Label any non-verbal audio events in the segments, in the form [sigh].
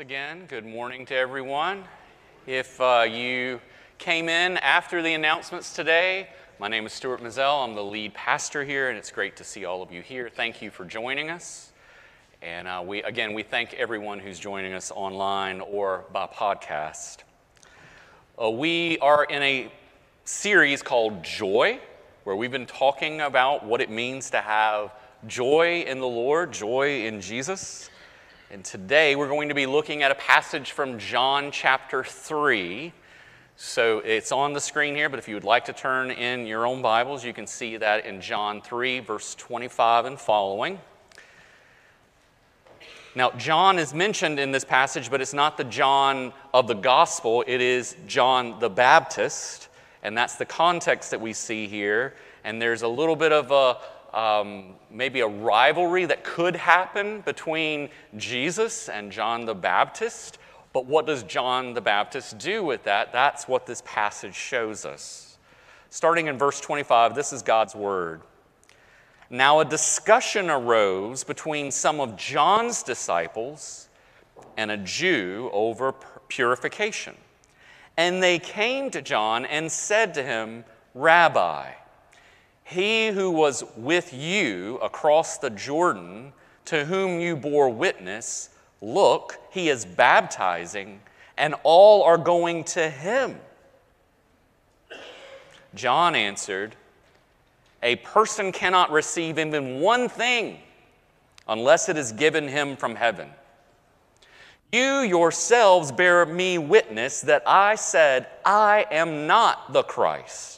Again, good morning to everyone. If uh, you came in after the announcements today, my name is Stuart Mazzell. I'm the lead pastor here, and it's great to see all of you here. Thank you for joining us. And uh, we, again, we thank everyone who's joining us online or by podcast. Uh, we are in a series called Joy, where we've been talking about what it means to have joy in the Lord, joy in Jesus. And today we're going to be looking at a passage from John chapter 3. So it's on the screen here, but if you would like to turn in your own Bibles, you can see that in John 3, verse 25 and following. Now, John is mentioned in this passage, but it's not the John of the gospel, it is John the Baptist. And that's the context that we see here. And there's a little bit of a, um, maybe a rivalry that could happen between Jesus and John the Baptist. But what does John the Baptist do with that? That's what this passage shows us. Starting in verse 25, this is God's word. Now, a discussion arose between some of John's disciples and a Jew over purification. And they came to John and said to him, Rabbi, he who was with you across the Jordan, to whom you bore witness, look, he is baptizing, and all are going to him. John answered, A person cannot receive even one thing unless it is given him from heaven. You yourselves bear me witness that I said, I am not the Christ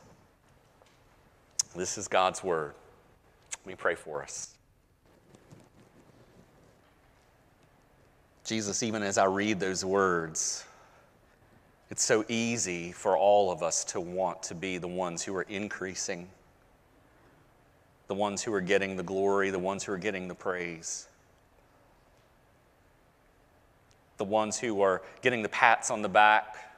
This is God's word. Let me pray for us. Jesus, even as I read those words, it's so easy for all of us to want to be the ones who are increasing, the ones who are getting the glory, the ones who are getting the praise, the ones who are getting the pats on the back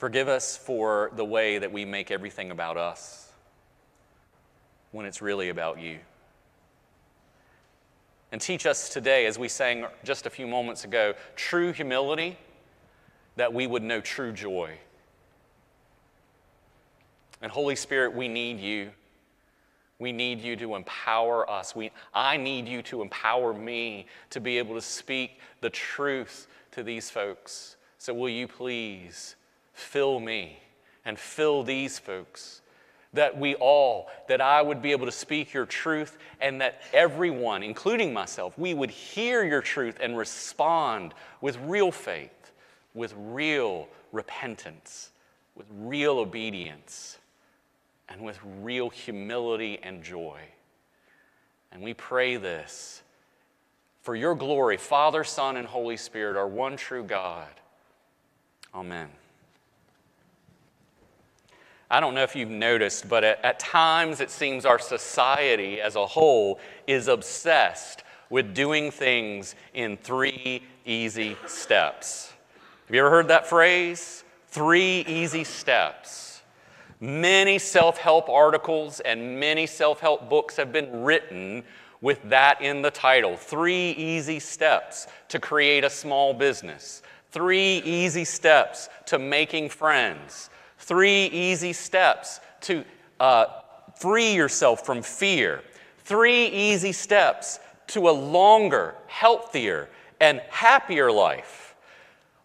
Forgive us for the way that we make everything about us when it's really about you. And teach us today, as we sang just a few moments ago, true humility, that we would know true joy. And Holy Spirit, we need you. We need you to empower us. We, I need you to empower me to be able to speak the truth to these folks. So, will you please fill me and fill these folks. That we all, that I would be able to speak your truth, and that everyone, including myself, we would hear your truth and respond with real faith, with real repentance, with real obedience, and with real humility and joy. And we pray this for your glory, Father, Son, and Holy Spirit, our one true God. Amen. I don't know if you've noticed, but at, at, times it seems our society as a whole is obsessed with doing things in three easy steps. Have you ever heard that phrase? Three easy steps. Many self help articles and many self help books have been written with that in the title Three Easy Steps to Create a Small Business, Three Easy Steps to Making Friends three easy steps to uh, free yourself from fear, three easy steps to a longer, healthier, and happier life.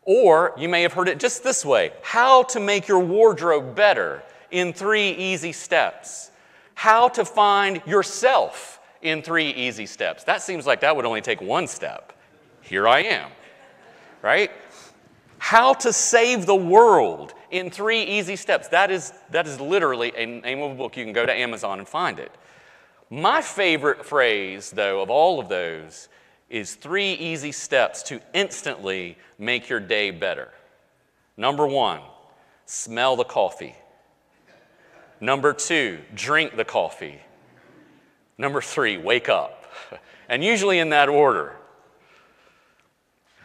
Or you may have heard it just this way how to make your wardrobe better in three easy steps, how to find yourself in three easy steps. That seems like that would only take one step. Here I am, right? How to save the world in three easy steps. That is, that is literally a name of a book. You can go to Amazon and find it. My favorite phrase, though, of all of those is three easy steps to instantly make your day better. Number one, smell the coffee. Number two, drink the coffee. Number three, wake up. [laughs] And usually in that order.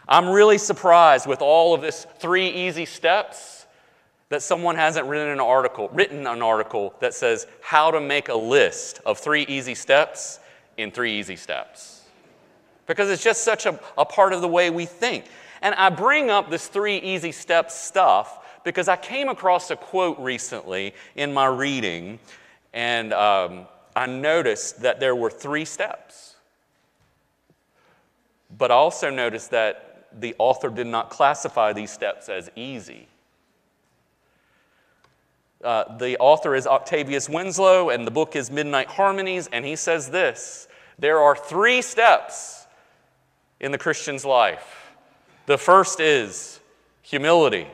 I'm really surprised with all of this three easy steps that someone hasn't written an article, written an article that says how to make a list of three easy steps in three easy steps. Because it's just such a, a part of the way we think. And I bring up this three easy steps stuff because I came across a quote recently in my reading, and um, I noticed that there were three steps. But I also noticed that the author did not classify these steps as easy. Uh, the author is Octavius Winslow, and the book is Midnight Harmonies, and he says this There are three steps in the Christian's life. The first is humility.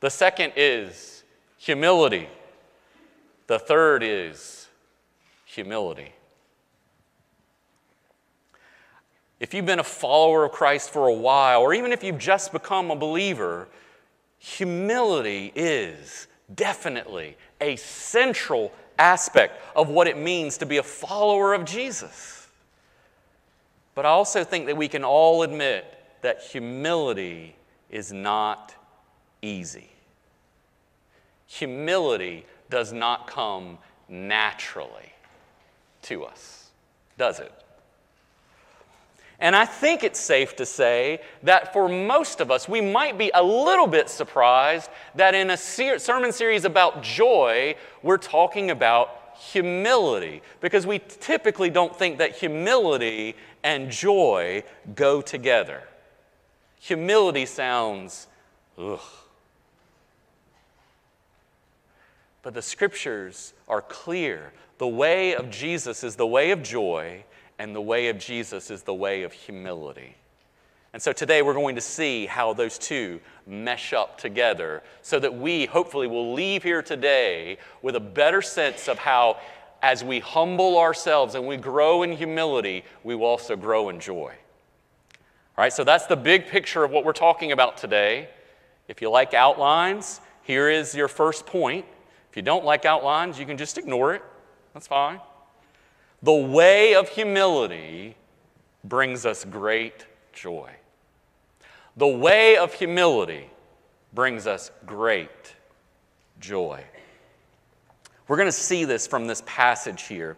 The second is humility. The third is humility. If you've been a follower of Christ for a while, or even if you've just become a believer, humility is definitely a central aspect of what it means to be a follower of Jesus. But I also think that we can all admit that humility is not easy. Humility does not come naturally to us, does it? And I think it's safe to say that for most of us, we might be a little bit surprised that in a ser- sermon series about joy, we're talking about humility, because we typically don't think that humility and joy go together. Humility sounds, ugh. But the scriptures are clear. The way of Jesus is the way of joy, and the way of Jesus is the way of humility. And so today we're going to see how those two mesh up together so that we hopefully will leave here today with a better sense of how, as we humble ourselves and we grow in humility, we will also grow in joy. All right, so that's the big picture of what we're talking about today. If you like outlines, here is your first point. If you don't like outlines, you can just ignore it. That's fine. The way of humility brings us great joy. The way of humility brings us great joy. We're going to see this from this passage here.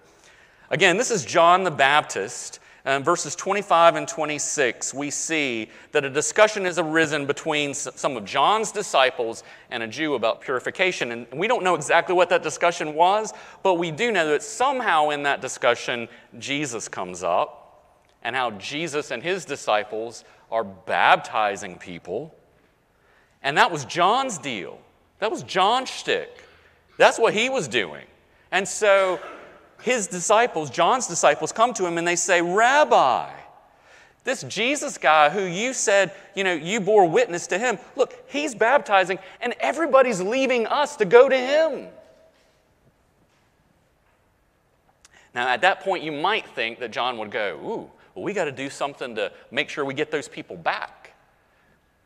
Again, this is John the Baptist in verses 25 and 26, we see that a discussion has arisen between some of John's disciples and a Jew about purification. And we don't know exactly what that discussion was, but we do know that somehow in that discussion, Jesus comes up and how Jesus and his disciples are baptizing people. And that was John's deal. That was John's shtick. That's what he was doing. And so his disciples, John's disciples, come to him and they say, Rabbi, this Jesus guy who you said, you know, you bore witness to him, look, he's baptizing and everybody's leaving us to go to him. Now, at that point, you might think that John would go, Ooh, well, we got to do something to make sure we get those people back.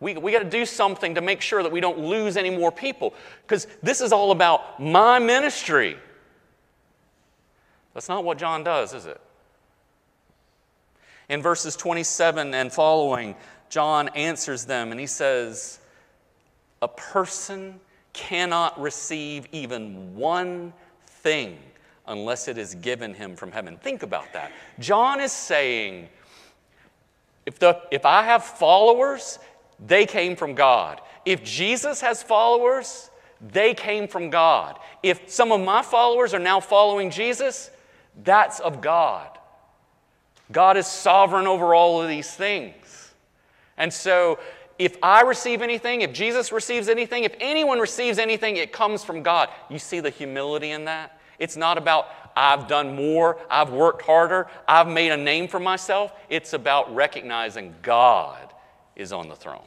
We, we got to do something to make sure that we don't lose any more people because this is all about my ministry. That's not what John does, is it? In verses 27 and following, John answers them and he says, A person cannot receive even one thing unless it is given him from heaven. Think about that. John is saying, if, the, if I have followers, they came from God. If Jesus has followers, they came from God. If some of my followers are now following Jesus, that's of God. God is sovereign over all of these things. And so, if I receive anything, if Jesus receives anything, if anyone receives anything, it comes from God. You see the humility in that? It's not about, I've done more, I've worked harder, I've made a name for myself. It's about recognizing God is on the throne.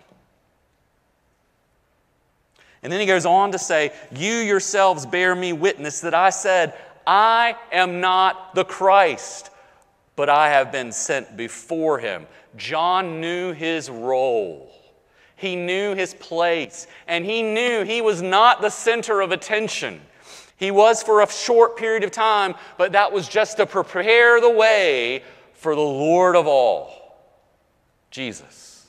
And then he goes on to say, You yourselves bear me witness that I said, I am not the Christ, but I have been sent before him. John knew his role. He knew his place, and he knew he was not the center of attention. He was for a short period of time, but that was just to prepare the way for the Lord of all, Jesus.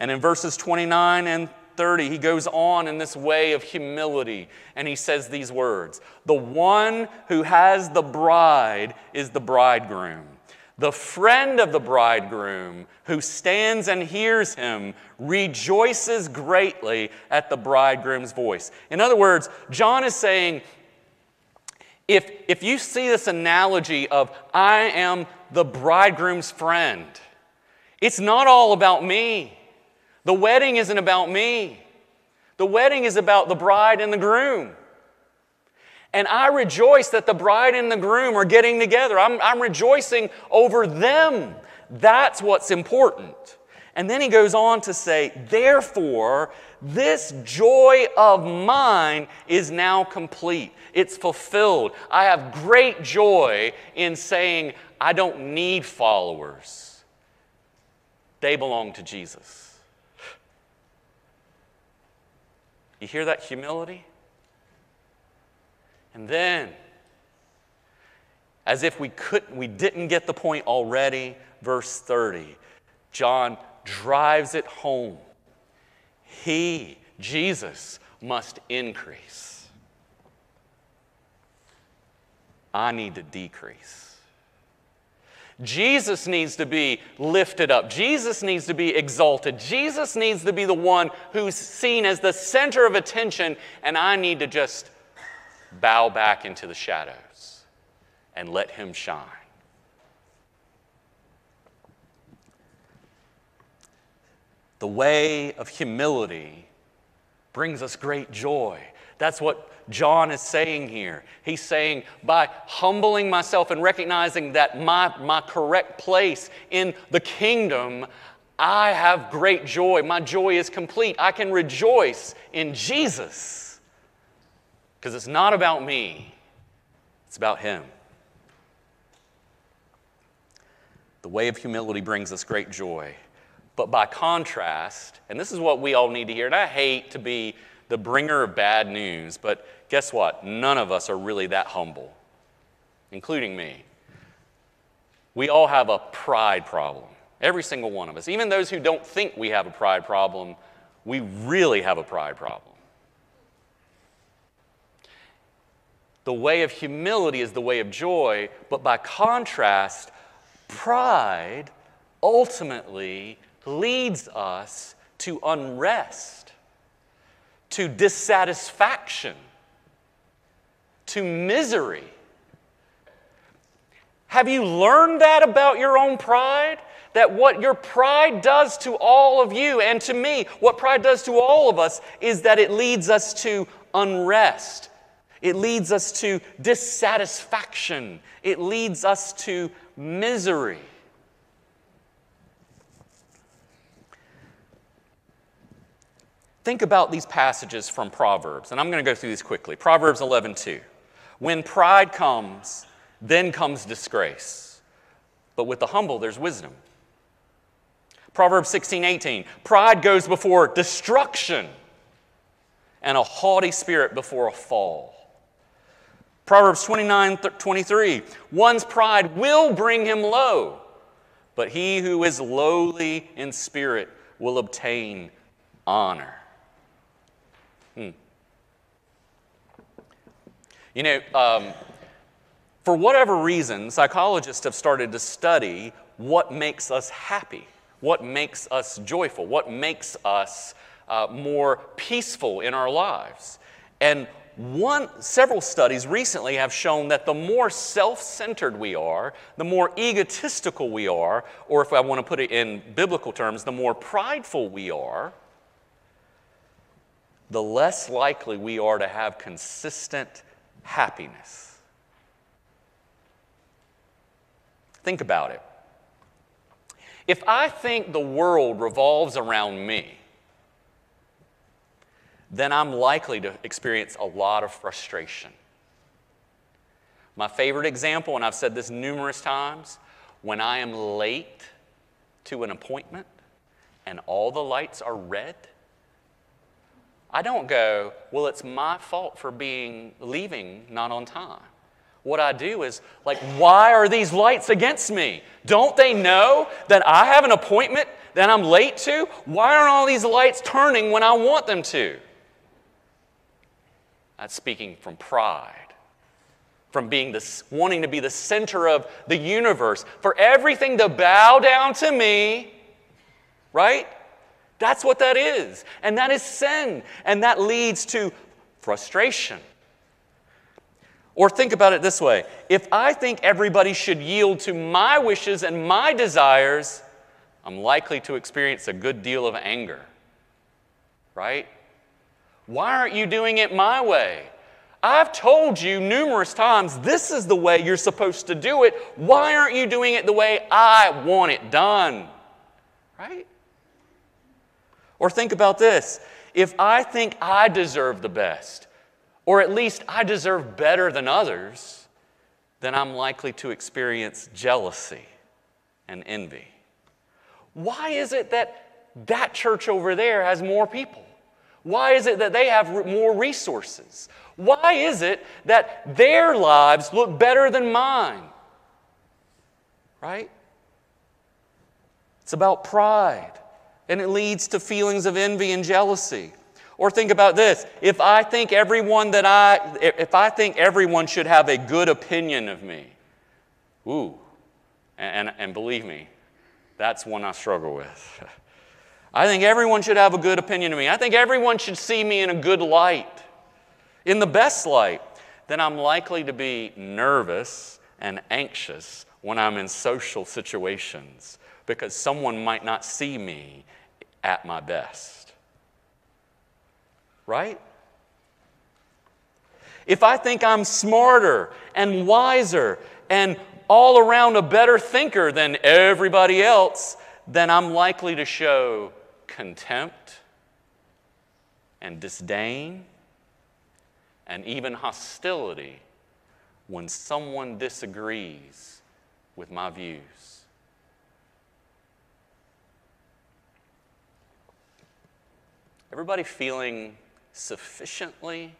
And in verses 29 and 30, he goes on in this way of humility and he says these words The one who has the bride is the bridegroom. The friend of the bridegroom who stands and hears him rejoices greatly at the bridegroom's voice. In other words, John is saying, if, if you see this analogy of I am the bridegroom's friend, it's not all about me. The wedding isn't about me. The wedding is about the bride and the groom. And I rejoice that the bride and the groom are getting together. I'm, I'm rejoicing over them. That's what's important. And then he goes on to say, Therefore, this joy of mine is now complete. It's fulfilled. I have great joy in saying, I don't need followers, they belong to Jesus. You hear that humility? And then, as if we couldn't, we didn't get the point already, verse 30, John drives it home. He, Jesus, must increase. I need to decrease. Jesus needs to be lifted up. Jesus needs to be exalted. Jesus needs to be the one who's seen as the center of attention, and I need to just bow back into the shadows and let Him shine. The way of humility brings us great joy. That's what John is saying here. He's saying, by humbling myself and recognizing that my, my correct place in the kingdom, I have great joy. My joy is complete. I can rejoice in Jesus. Because it's not about me, it's about Him. The way of humility brings us great joy. But by contrast, and this is what we all need to hear, and I hate to be the bringer of bad news, but guess what? None of us are really that humble, including me. We all have a pride problem, every single one of us. Even those who don't think we have a pride problem, we really have a pride problem. The way of humility is the way of joy, but by contrast, pride ultimately leads us to unrest, to dissatisfaction, to misery. Have you learned that about your own pride? That what your pride does to all of you and to me, what pride does to all of us, is that it leads us to unrest it leads us to dissatisfaction. It leads us to misery. Think about these passages from Proverbs, and I'm going to go through these quickly. Proverbs 11:2. When pride comes, then comes disgrace. But with the humble, there's wisdom. Proverbs 16:18. Pride goes before destruction, and a haughty spirit before a fall. Proverbs 29 23. One's pride will bring him low, but he who is lowly in spirit will obtain honor. You know, um, for whatever reason, psychologists have started to study what makes us happy, what makes us joyful, what makes us uh, more peaceful in our lives. And one, several studies recently have shown that the more self centered we are, the more egotistical we are, or if I want to put it in biblical terms, the more prideful we are, the less likely we are to have consistent happiness. Think about it. If I think the world revolves around me, then I'm likely to experience a lot of frustration. My favorite example, and I've said this numerous times, when I am late to an appointment and all the lights are red, I don't go, well, it's my fault for being leaving not on time. What I do is, like, why are these lights against me? Don't they know that I have an appointment that I'm late to? Why aren't all these lights turning when I want them to? That's speaking from pride from being the, wanting to be the center of the universe, for everything to bow down to me, right? That's what that is. And that is sin. And that leads to frustration. Or think about it this way if I think everybody should yield to my wishes and my desires, I'm likely to experience a good deal of anger. Right? Why aren't you doing it my way? I've told you numerous times this is the way you're supposed to do it. Why aren't you doing it the way I want it done? Right? Or think about this if I think I deserve the best, or at least I deserve better than others, then I'm likely to experience jealousy and envy. Why is it that that church over there has more people? Why is it that they have more resources? Why is it that their lives look better than mine? Right? It's about pride, and it leads to feelings of envy and jealousy. Or think about this if I think everyone that I, if I think everyone should have a good opinion of me, ooh, and, and, and believe me, that's one I struggle with. [laughs] I think everyone should have a good opinion of me. I think everyone should see me in a good light in the best light, then I'm likely to be nervous and anxious when I'm in social situations because someone might not see me at my best. Right? If I think I'm smarter and wiser and all around a better thinker than everybody else, then I'm likely to show contempt and disdain and even hostility when someone disagrees with my views. Everybody feeling sufficiently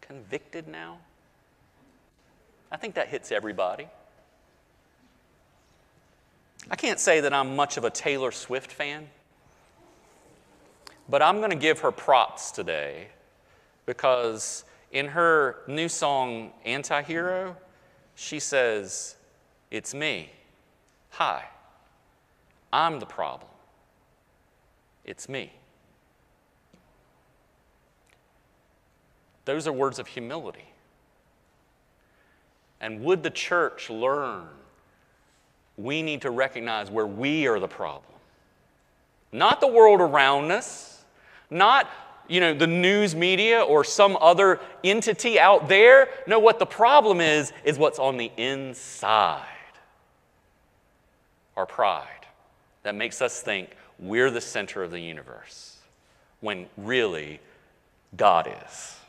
convicted now? I think that hits everybody. I can't say that I'm much of a Taylor Swift fan, but I'm going to give her props today because in her new song, Antihero, she says, It's me. Hi. I'm the problem. It's me. Those are words of humility. And would the church learn we need to recognize where we are the problem? Not the world around us, not you know, the news media or some other entity out there. No, what the problem is, is what's on the inside. Our pride that makes us think we're the center of the universe when really God is.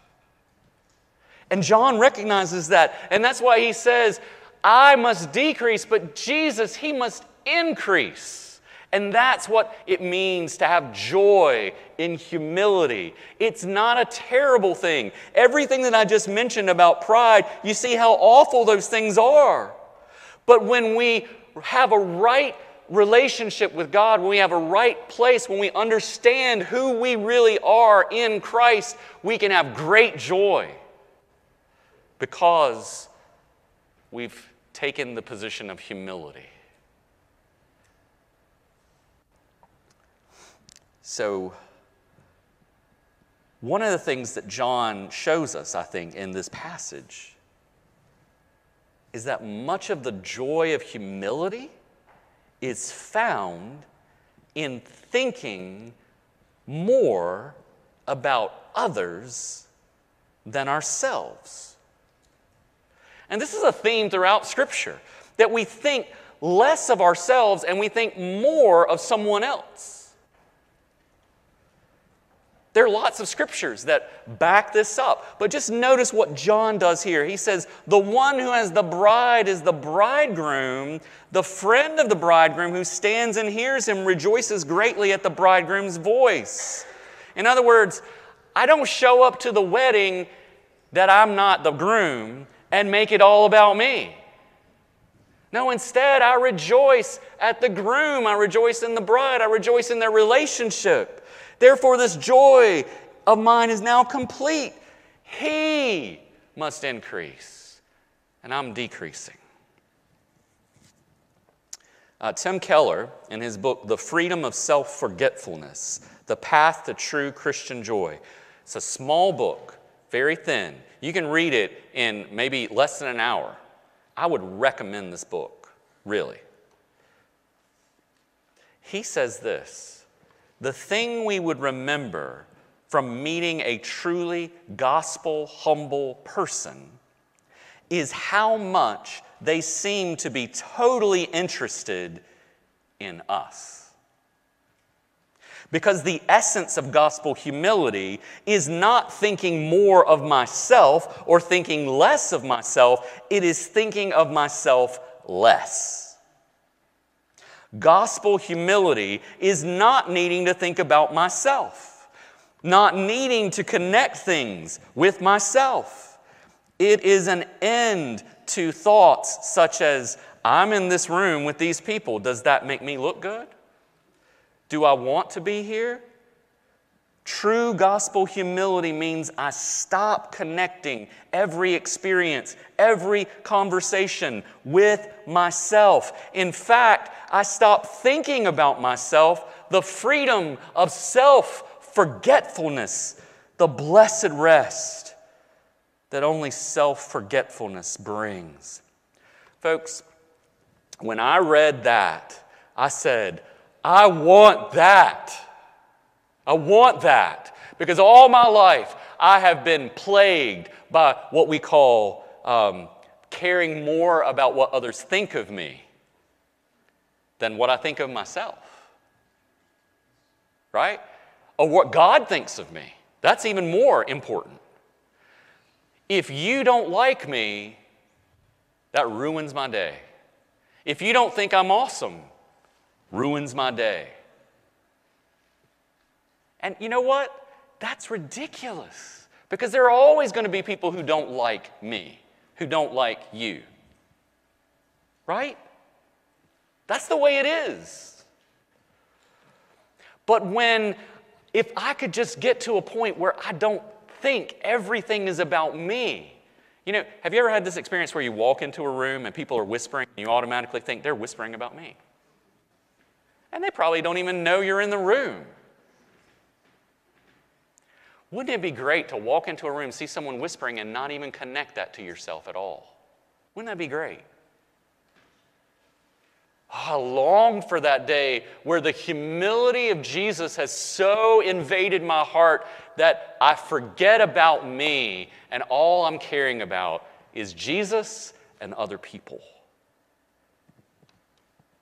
And John recognizes that, and that's why he says, I must decrease, but Jesus, he must increase. And that's what it means to have joy in humility. It's not a terrible thing. Everything that I just mentioned about pride, you see how awful those things are. But when we have a right relationship with God, when we have a right place, when we understand who we really are in Christ, we can have great joy because we've taken the position of humility. So, one of the things that John shows us, I think, in this passage is that much of the joy of humility is found in thinking more about others than ourselves. And this is a theme throughout Scripture that we think less of ourselves and we think more of someone else. There are lots of scriptures that back this up. But just notice what John does here. He says, The one who has the bride is the bridegroom. The friend of the bridegroom who stands and hears him rejoices greatly at the bridegroom's voice. In other words, I don't show up to the wedding that I'm not the groom and make it all about me. No, instead, I rejoice at the groom. I rejoice in the bride. I rejoice in their relationship. Therefore, this joy of mine is now complete. He must increase, and I'm decreasing. Uh, Tim Keller, in his book, The Freedom of Self Forgetfulness The Path to True Christian Joy, it's a small book, very thin. You can read it in maybe less than an hour. I would recommend this book, really. He says this the thing we would remember from meeting a truly gospel humble person is how much they seem to be totally interested in us. Because the essence of gospel humility is not thinking more of myself or thinking less of myself, it is thinking of myself less. Gospel humility is not needing to think about myself, not needing to connect things with myself. It is an end to thoughts such as, I'm in this room with these people. Does that make me look good? Do I want to be here? True gospel humility means I stop connecting every experience, every conversation with myself. In fact, I stop thinking about myself, the freedom of self forgetfulness, the blessed rest that only self forgetfulness brings. Folks, when I read that, I said, I want that. I want that because all my life I have been plagued by what we call um, caring more about what others think of me than what I think of myself. Right? Or what God thinks of me. That's even more important. If you don't like me, that ruins my day. If you don't think I'm awesome, ruins my day. And you know what? That's ridiculous because there are always going to be people who don't like me, who don't like you. Right? That's the way it is. But when, if I could just get to a point where I don't think everything is about me, you know, have you ever had this experience where you walk into a room and people are whispering and you automatically think they're whispering about me? And they probably don't even know you're in the room. Wouldn't it be great to walk into a room, see someone whispering, and not even connect that to yourself at all? Wouldn't that be great? Ah, I long for that day where the humility of Jesus has so invaded my heart that I forget about me and all I'm caring about is Jesus and other people.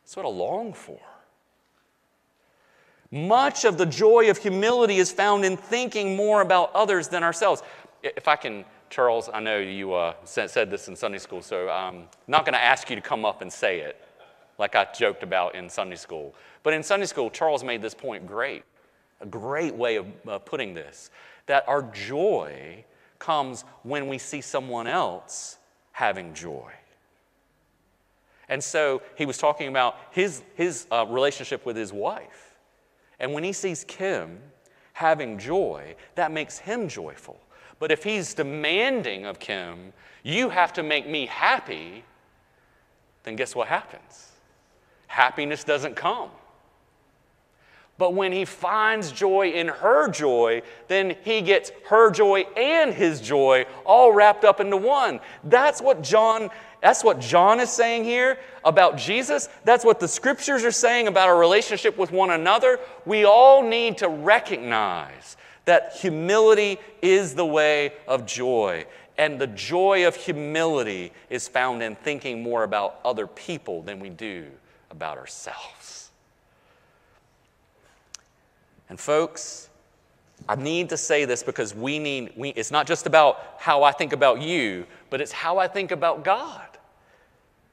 That's what I long for. Much of the joy of humility is found in thinking more about others than ourselves. If I can, Charles, I know you uh, said this in Sunday school, so I'm not going to ask you to come up and say it like I joked about in Sunday school. But in Sunday school, Charles made this point great, a great way of uh, putting this that our joy comes when we see someone else having joy. And so he was talking about his, his uh, relationship with his wife. And when he sees Kim having joy, that makes him joyful. But if he's demanding of Kim, you have to make me happy, then guess what happens? Happiness doesn't come. But when he finds joy in her joy, then he gets her joy and his joy all wrapped up into one. That's what John that's what John is saying here about Jesus. That's what the scriptures are saying about our relationship with one another. We all need to recognize that humility is the way of joy. And the joy of humility is found in thinking more about other people than we do about ourselves. And, folks, I need to say this because we need, we, it's not just about how I think about you, but it's how I think about God.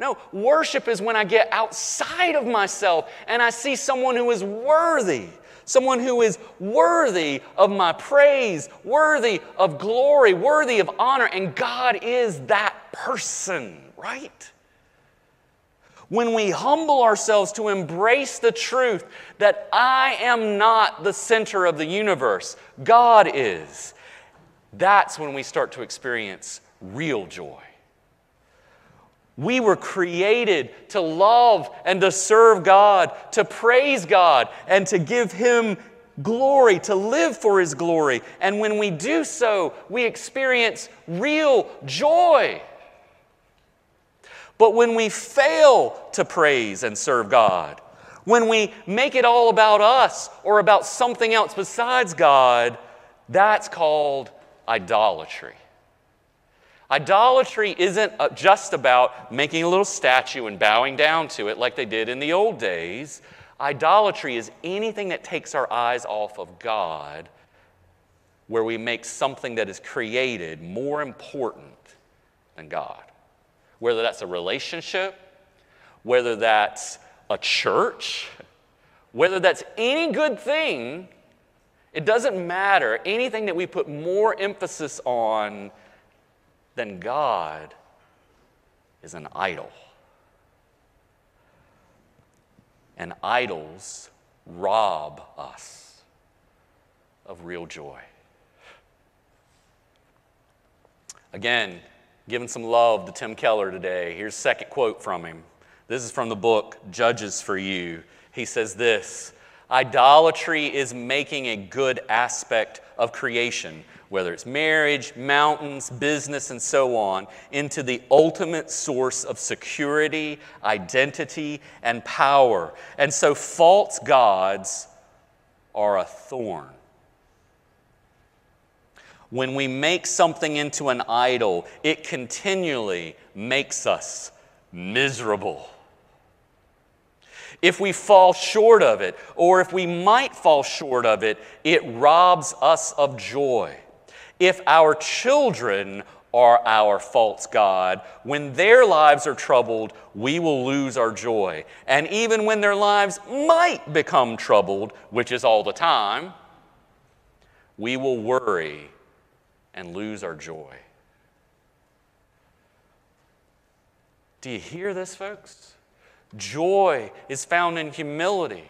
No, worship is when I get outside of myself and I see someone who is worthy, someone who is worthy of my praise, worthy of glory, worthy of honor, and God is that person, right? When we humble ourselves to embrace the truth that I am not the center of the universe, God is, that's when we start to experience real joy. We were created to love and to serve God, to praise God, and to give Him glory, to live for His glory. And when we do so, we experience real joy. But when we fail to praise and serve God, when we make it all about us or about something else besides God, that's called idolatry. Idolatry isn't uh, just about making a little statue and bowing down to it like they did in the old days. Idolatry is anything that takes our eyes off of God, where we make something that is created more important than God. Whether that's a relationship, whether that's a church, whether that's any good thing, it doesn't matter. Anything that we put more emphasis on then God is an idol. And idols rob us of real joy. Again, giving some love to Tim Keller today. Here's a second quote from him. This is from the book Judges for You. He says this Idolatry is making a good aspect of creation whether it's marriage, mountains, business, and so on, into the ultimate source of security, identity, and power. And so false gods are a thorn. When we make something into an idol, it continually makes us miserable. If we fall short of it, or if we might fall short of it, it robs us of joy. If our children are our false God, when their lives are troubled, we will lose our joy. And even when their lives might become troubled, which is all the time, we will worry and lose our joy. Do you hear this, folks? Joy is found in humility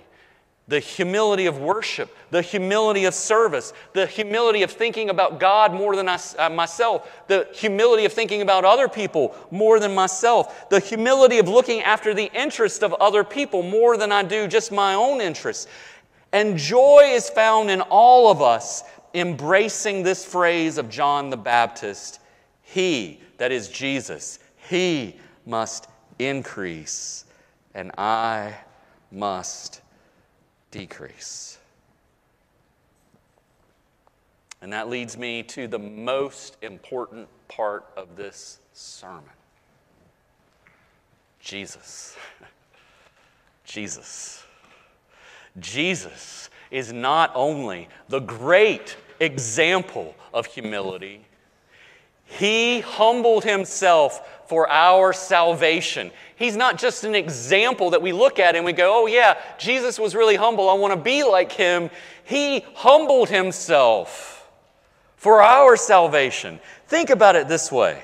the humility of worship, the humility of service, the humility of thinking about God more than I, uh, myself, the humility of thinking about other people more than myself, the humility of looking after the interest of other people more than I do just my own interests. And joy is found in all of us embracing this phrase of John the Baptist He, that is Jesus, He must increase, and I must decrease. And that leads me to the most important part of this sermon Jesus. [laughs] Jesus. Jesus is not only the great example of humility, he humbled himself for our salvation. He's not just an example that we look at and we go, oh, yeah, Jesus was really humble. I want to be like him. He humbled himself for our salvation. Think about it this way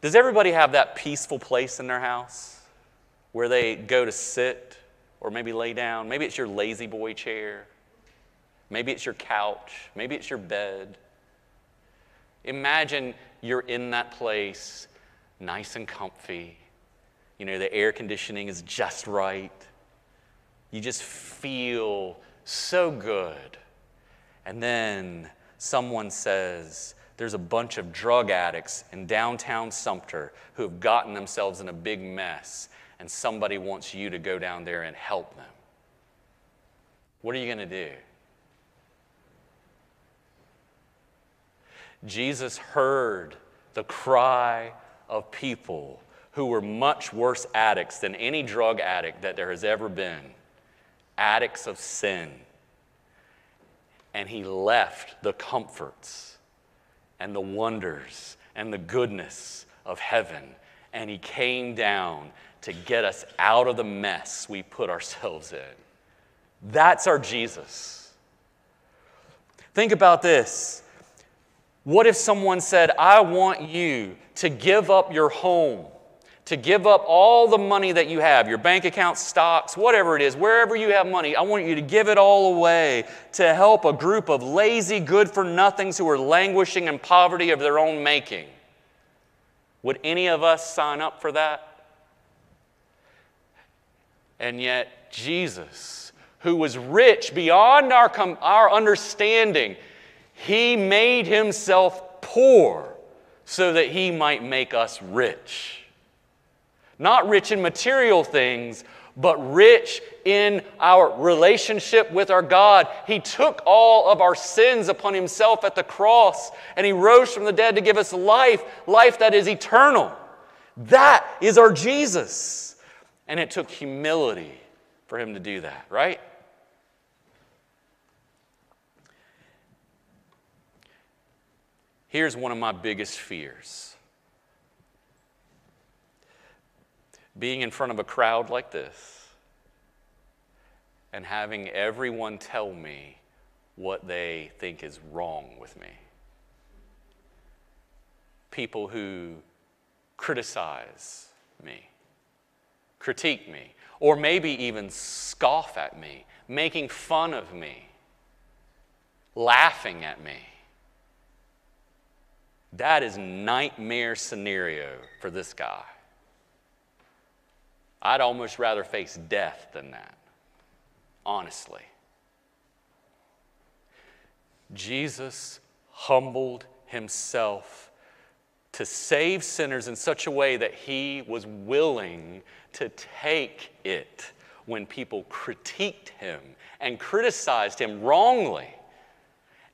Does everybody have that peaceful place in their house where they go to sit or maybe lay down? Maybe it's your lazy boy chair. Maybe it's your couch. Maybe it's your bed. Imagine you're in that place nice and comfy. You know, the air conditioning is just right. You just feel so good. And then someone says, there's a bunch of drug addicts in downtown Sumter who have gotten themselves in a big mess, and somebody wants you to go down there and help them. What are you going to do? Jesus heard the cry of people who were much worse addicts than any drug addict that there has ever been addicts of sin. And he left the comforts and the wonders and the goodness of heaven. And he came down to get us out of the mess we put ourselves in. That's our Jesus. Think about this. What if someone said, I want you to give up your home, to give up all the money that you have, your bank account, stocks, whatever it is, wherever you have money, I want you to give it all away to help a group of lazy, good for nothings who are languishing in poverty of their own making? Would any of us sign up for that? And yet, Jesus, who was rich beyond our, our understanding, he made himself poor so that he might make us rich. Not rich in material things, but rich in our relationship with our God. He took all of our sins upon himself at the cross, and he rose from the dead to give us life, life that is eternal. That is our Jesus. And it took humility for him to do that, right? Here's one of my biggest fears being in front of a crowd like this and having everyone tell me what they think is wrong with me. People who criticize me, critique me, or maybe even scoff at me, making fun of me, laughing at me. That is nightmare scenario for this guy. I'd almost rather face death than that, honestly. Jesus humbled himself to save sinners in such a way that he was willing to take it when people critiqued him and criticized him wrongly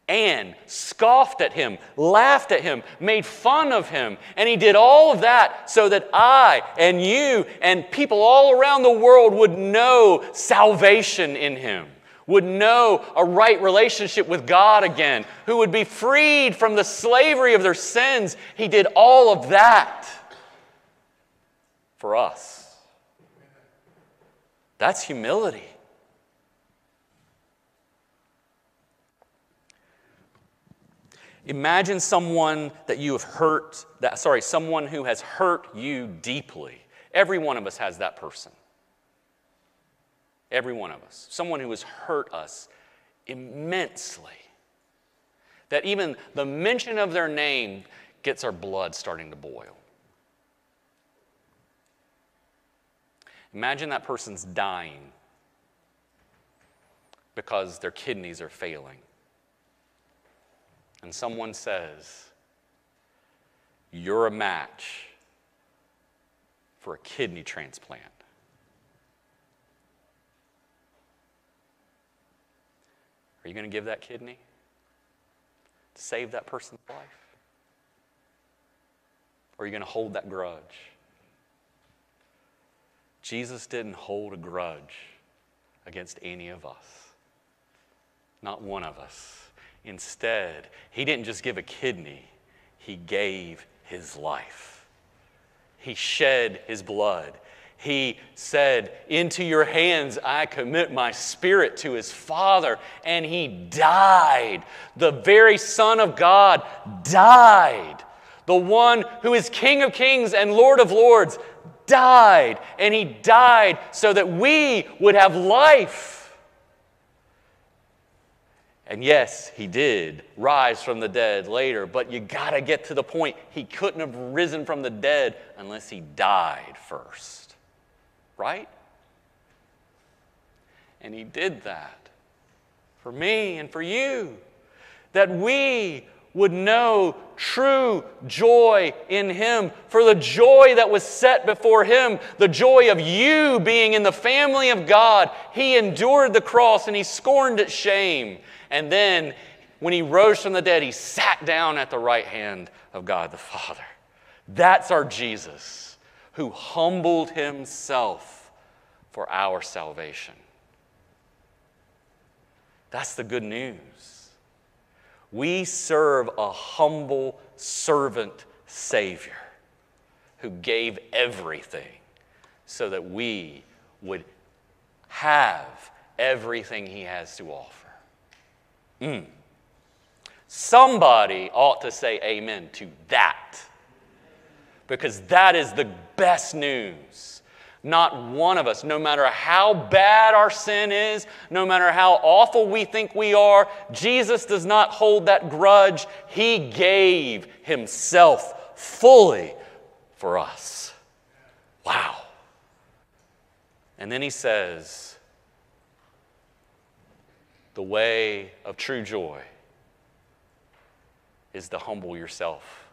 and scoffed at him, laughed at him, made fun of him. And he did all of that so that I and you and people all around the world would know salvation in him, would know a right relationship with God again, who would be freed from the slavery of their sins. He did all of that for us. That's humility. Imagine someone that you have hurt, that, sorry, someone who has hurt you deeply. Every one of us has that person. Every one of us. Someone who has hurt us immensely. That even the mention of their name gets our blood starting to boil. Imagine that person's dying because their kidneys are failing and someone says, You're a match for a kidney transplant. Are you going to give that kidney to save that person's life? Or are you going to hold that grudge? Jesus didn't hold a grudge against any of us, not one of us. Instead, he didn't just give a kidney, he gave his life. He shed his blood. He said, Into your hands I commit my spirit to his Father. And he died. The very Son of God died. The one who is King of kings and Lord of lords died. And he died so that we would have life. And yes, he did rise from the dead later, but you got to get to the point he couldn't have risen from the dead unless he died first. Right? And he did that for me and for you, that we would know true joy in Him. For the joy that was set before Him, the joy of you being in the family of God, He endured the cross and He scorned its shame. And then, when He rose from the dead, He sat down at the right hand of God the Father. That's our Jesus, who humbled Himself for our salvation. That's the good news. We serve a humble servant Savior who gave everything so that we would have everything He has to offer. Mm. Somebody ought to say amen to that because that is the best news not one of us, no matter how bad our sin is, no matter how awful we think we are, Jesus does not hold that grudge. He gave Himself fully for us. Wow. And then He says, the way of true joy is to humble yourself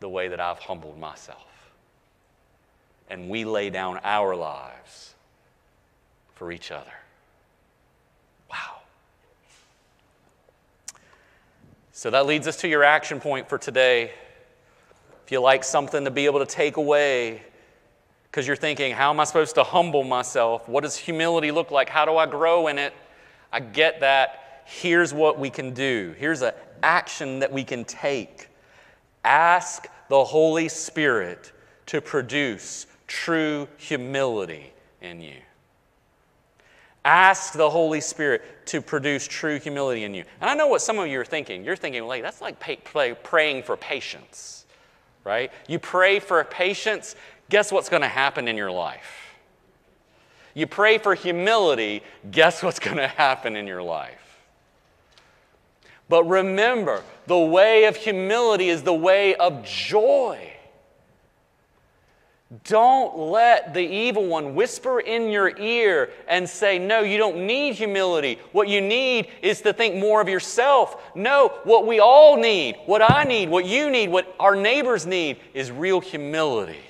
the way that I've humbled myself and we lay down our lives for each other. Wow. So that leads us to your action point for today. If you like something to be able to take away, because you're thinking, how am I supposed to humble myself? What does humility look like? How do I grow in it? I get that. Here's what we can do. Here's an action that we can take. Ask the Holy Spirit to produce true humility in you. Ask the Holy Spirit to produce true humility in you. And I know what some of you are thinking. You're thinking, like, that's like pay, praying for patience, right? You pray for patience, guess what's going to happen in your life? You pray for humility, guess what's [laughs] going to happen in your life? But remember, the way of humility is the way of joy. Don't let the evil one whisper in your ear and say, No, you don't need humility. What you need is to think more of yourself. No, what we all need, what I need, what you need, what our neighbors need is real humility.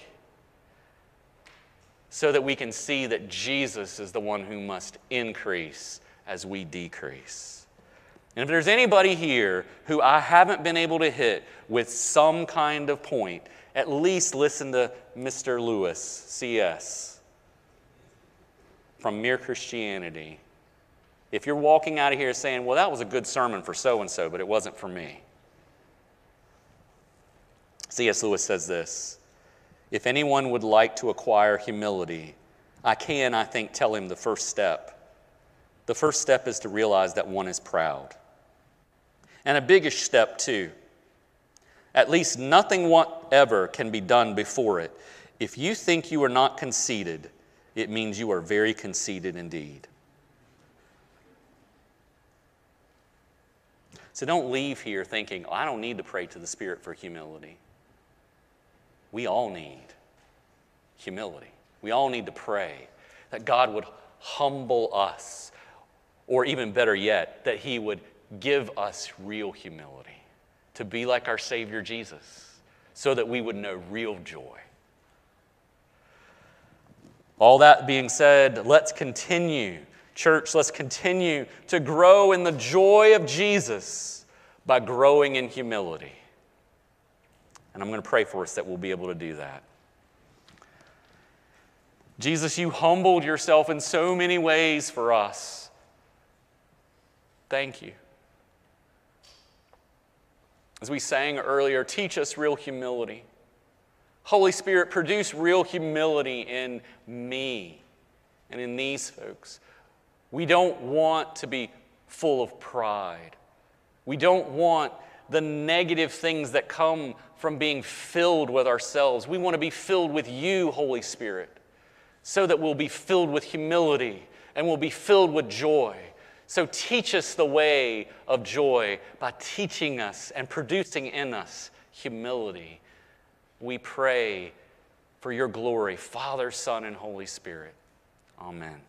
So that we can see that Jesus is the one who must increase as we decrease. And if there's anybody here who I haven't been able to hit with some kind of point, at least listen to Mr. Lewis, CS, from Mere Christianity. If you're walking out of here saying, well, that was a good sermon for so and so, but it wasn't for me. C.S. Lewis says this If anyone would like to acquire humility, I can, I think, tell him the first step. The first step is to realize that one is proud. And a biggish step, too. At least nothing whatever can be done before it. If you think you are not conceited, it means you are very conceited indeed. So don't leave here thinking, oh, I don't need to pray to the Spirit for humility. We all need humility. We all need to pray that God would humble us, or even better yet, that He would give us real humility to be like our Savior Jesus so that we would know real joy. All that being said, let's continue, church, let's continue to grow in the joy of Jesus by growing in humility. And I'm going to pray for us that we'll be able to do that. Jesus, you humbled yourself in so many ways for us. Thank you. As we sang earlier, teach us real humility. Holy Spirit, produce real humility in me and in these folks. We don't want to be full of pride. We don't want the negative things that come from being filled with ourselves. We want to be filled with you, Holy Spirit, so that we'll be filled with humility and we'll be filled with joy. So teach us the way of joy by teaching us and producing in us humility. We pray for your glory, Father, Son, and Holy Spirit. Amen.